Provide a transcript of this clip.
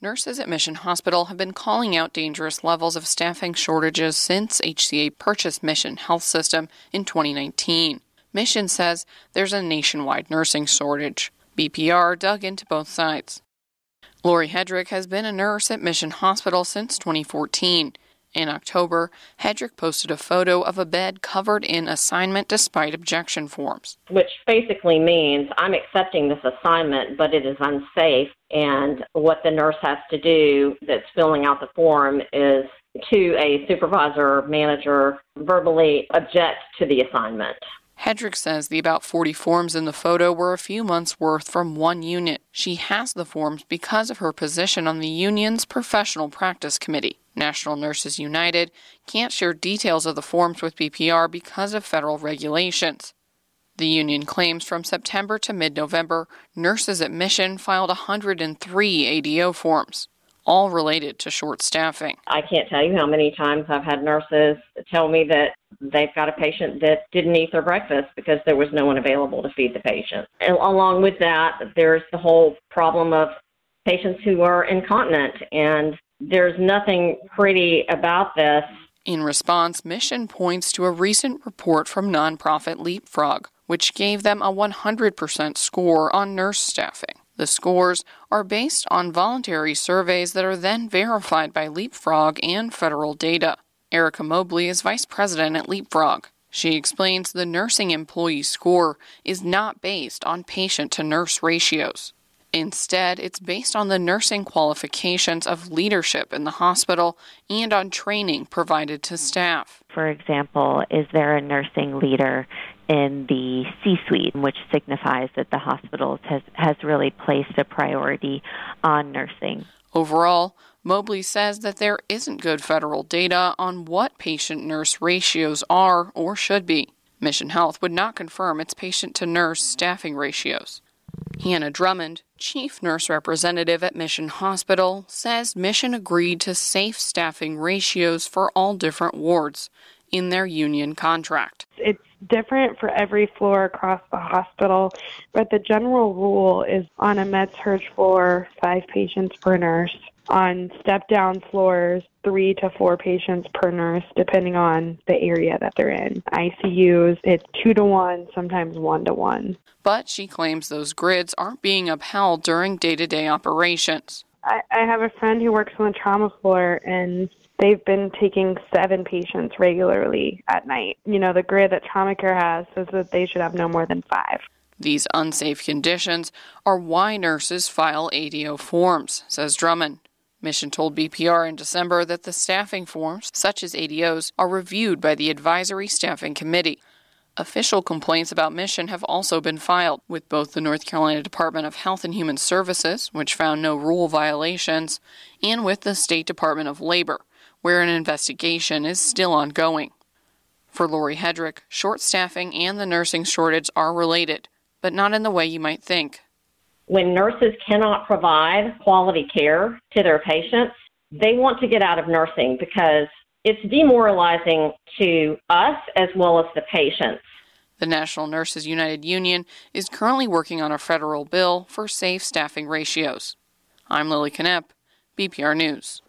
Nurses at Mission Hospital have been calling out dangerous levels of staffing shortages since HCA purchased Mission Health System in 2019. Mission says there's a nationwide nursing shortage. BPR dug into both sides. Lori Hedrick has been a nurse at Mission Hospital since 2014. In October, Hedrick posted a photo of a bed covered in assignment despite objection forms. Which basically means I'm accepting this assignment, but it is unsafe. And what the nurse has to do that's filling out the form is to a supervisor or manager verbally object to the assignment. Hedrick says the about 40 forms in the photo were a few months' worth from one unit. She has the forms because of her position on the union's professional practice committee. National Nurses United can't share details of the forms with BPR because of federal regulations. The union claims from September to mid November, nurses at Mission filed 103 ADO forms all related to short staffing. I can't tell you how many times I've had nurses tell me that they've got a patient that didn't eat their breakfast because there was no one available to feed the patient. And along with that, there's the whole problem of patients who are incontinent, and there's nothing pretty about this. In response, Mission points to a recent report from nonprofit Leapfrog, which gave them a 100% score on nurse staffing. The scores are based on voluntary surveys that are then verified by Leapfrog and federal data. Erica Mobley is vice president at Leapfrog. She explains the nursing employee score is not based on patient to nurse ratios. Instead, it's based on the nursing qualifications of leadership in the hospital and on training provided to staff. For example, is there a nursing leader in the C suite, which signifies that the hospital has, has really placed a priority on nursing. Overall, Mobley says that there isn't good federal data on what patient nurse ratios are or should be. Mission Health would not confirm its patient to nurse staffing ratios. Hannah Drummond, chief nurse representative at Mission Hospital, says Mission agreed to safe staffing ratios for all different wards in their union contract. It's different for every floor across the hospital, but the general rule is on a med surg floor, five patients per nurse. On step down floors, three to four patients per nurse, depending on the area that they're in. ICUs, it's two to one, sometimes one to one. But she claims those grids aren't being upheld during day to day operations. I, I have a friend who works on the trauma floor, and they've been taking seven patients regularly at night. You know, the grid that trauma care has says that they should have no more than five. These unsafe conditions are why nurses file ADO forms, says Drummond. Mission told BPR in December that the staffing forms, such as ADOs, are reviewed by the Advisory Staffing Committee. Official complaints about Mission have also been filed with both the North Carolina Department of Health and Human Services, which found no rule violations, and with the State Department of Labor, where an investigation is still ongoing. For Lori Hedrick, short staffing and the nursing shortage are related, but not in the way you might think. When nurses cannot provide quality care to their patients, they want to get out of nursing because it's demoralizing to us as well as the patients. The National Nurses United Union is currently working on a federal bill for safe staffing ratios. I'm Lily Knepp, BPR News.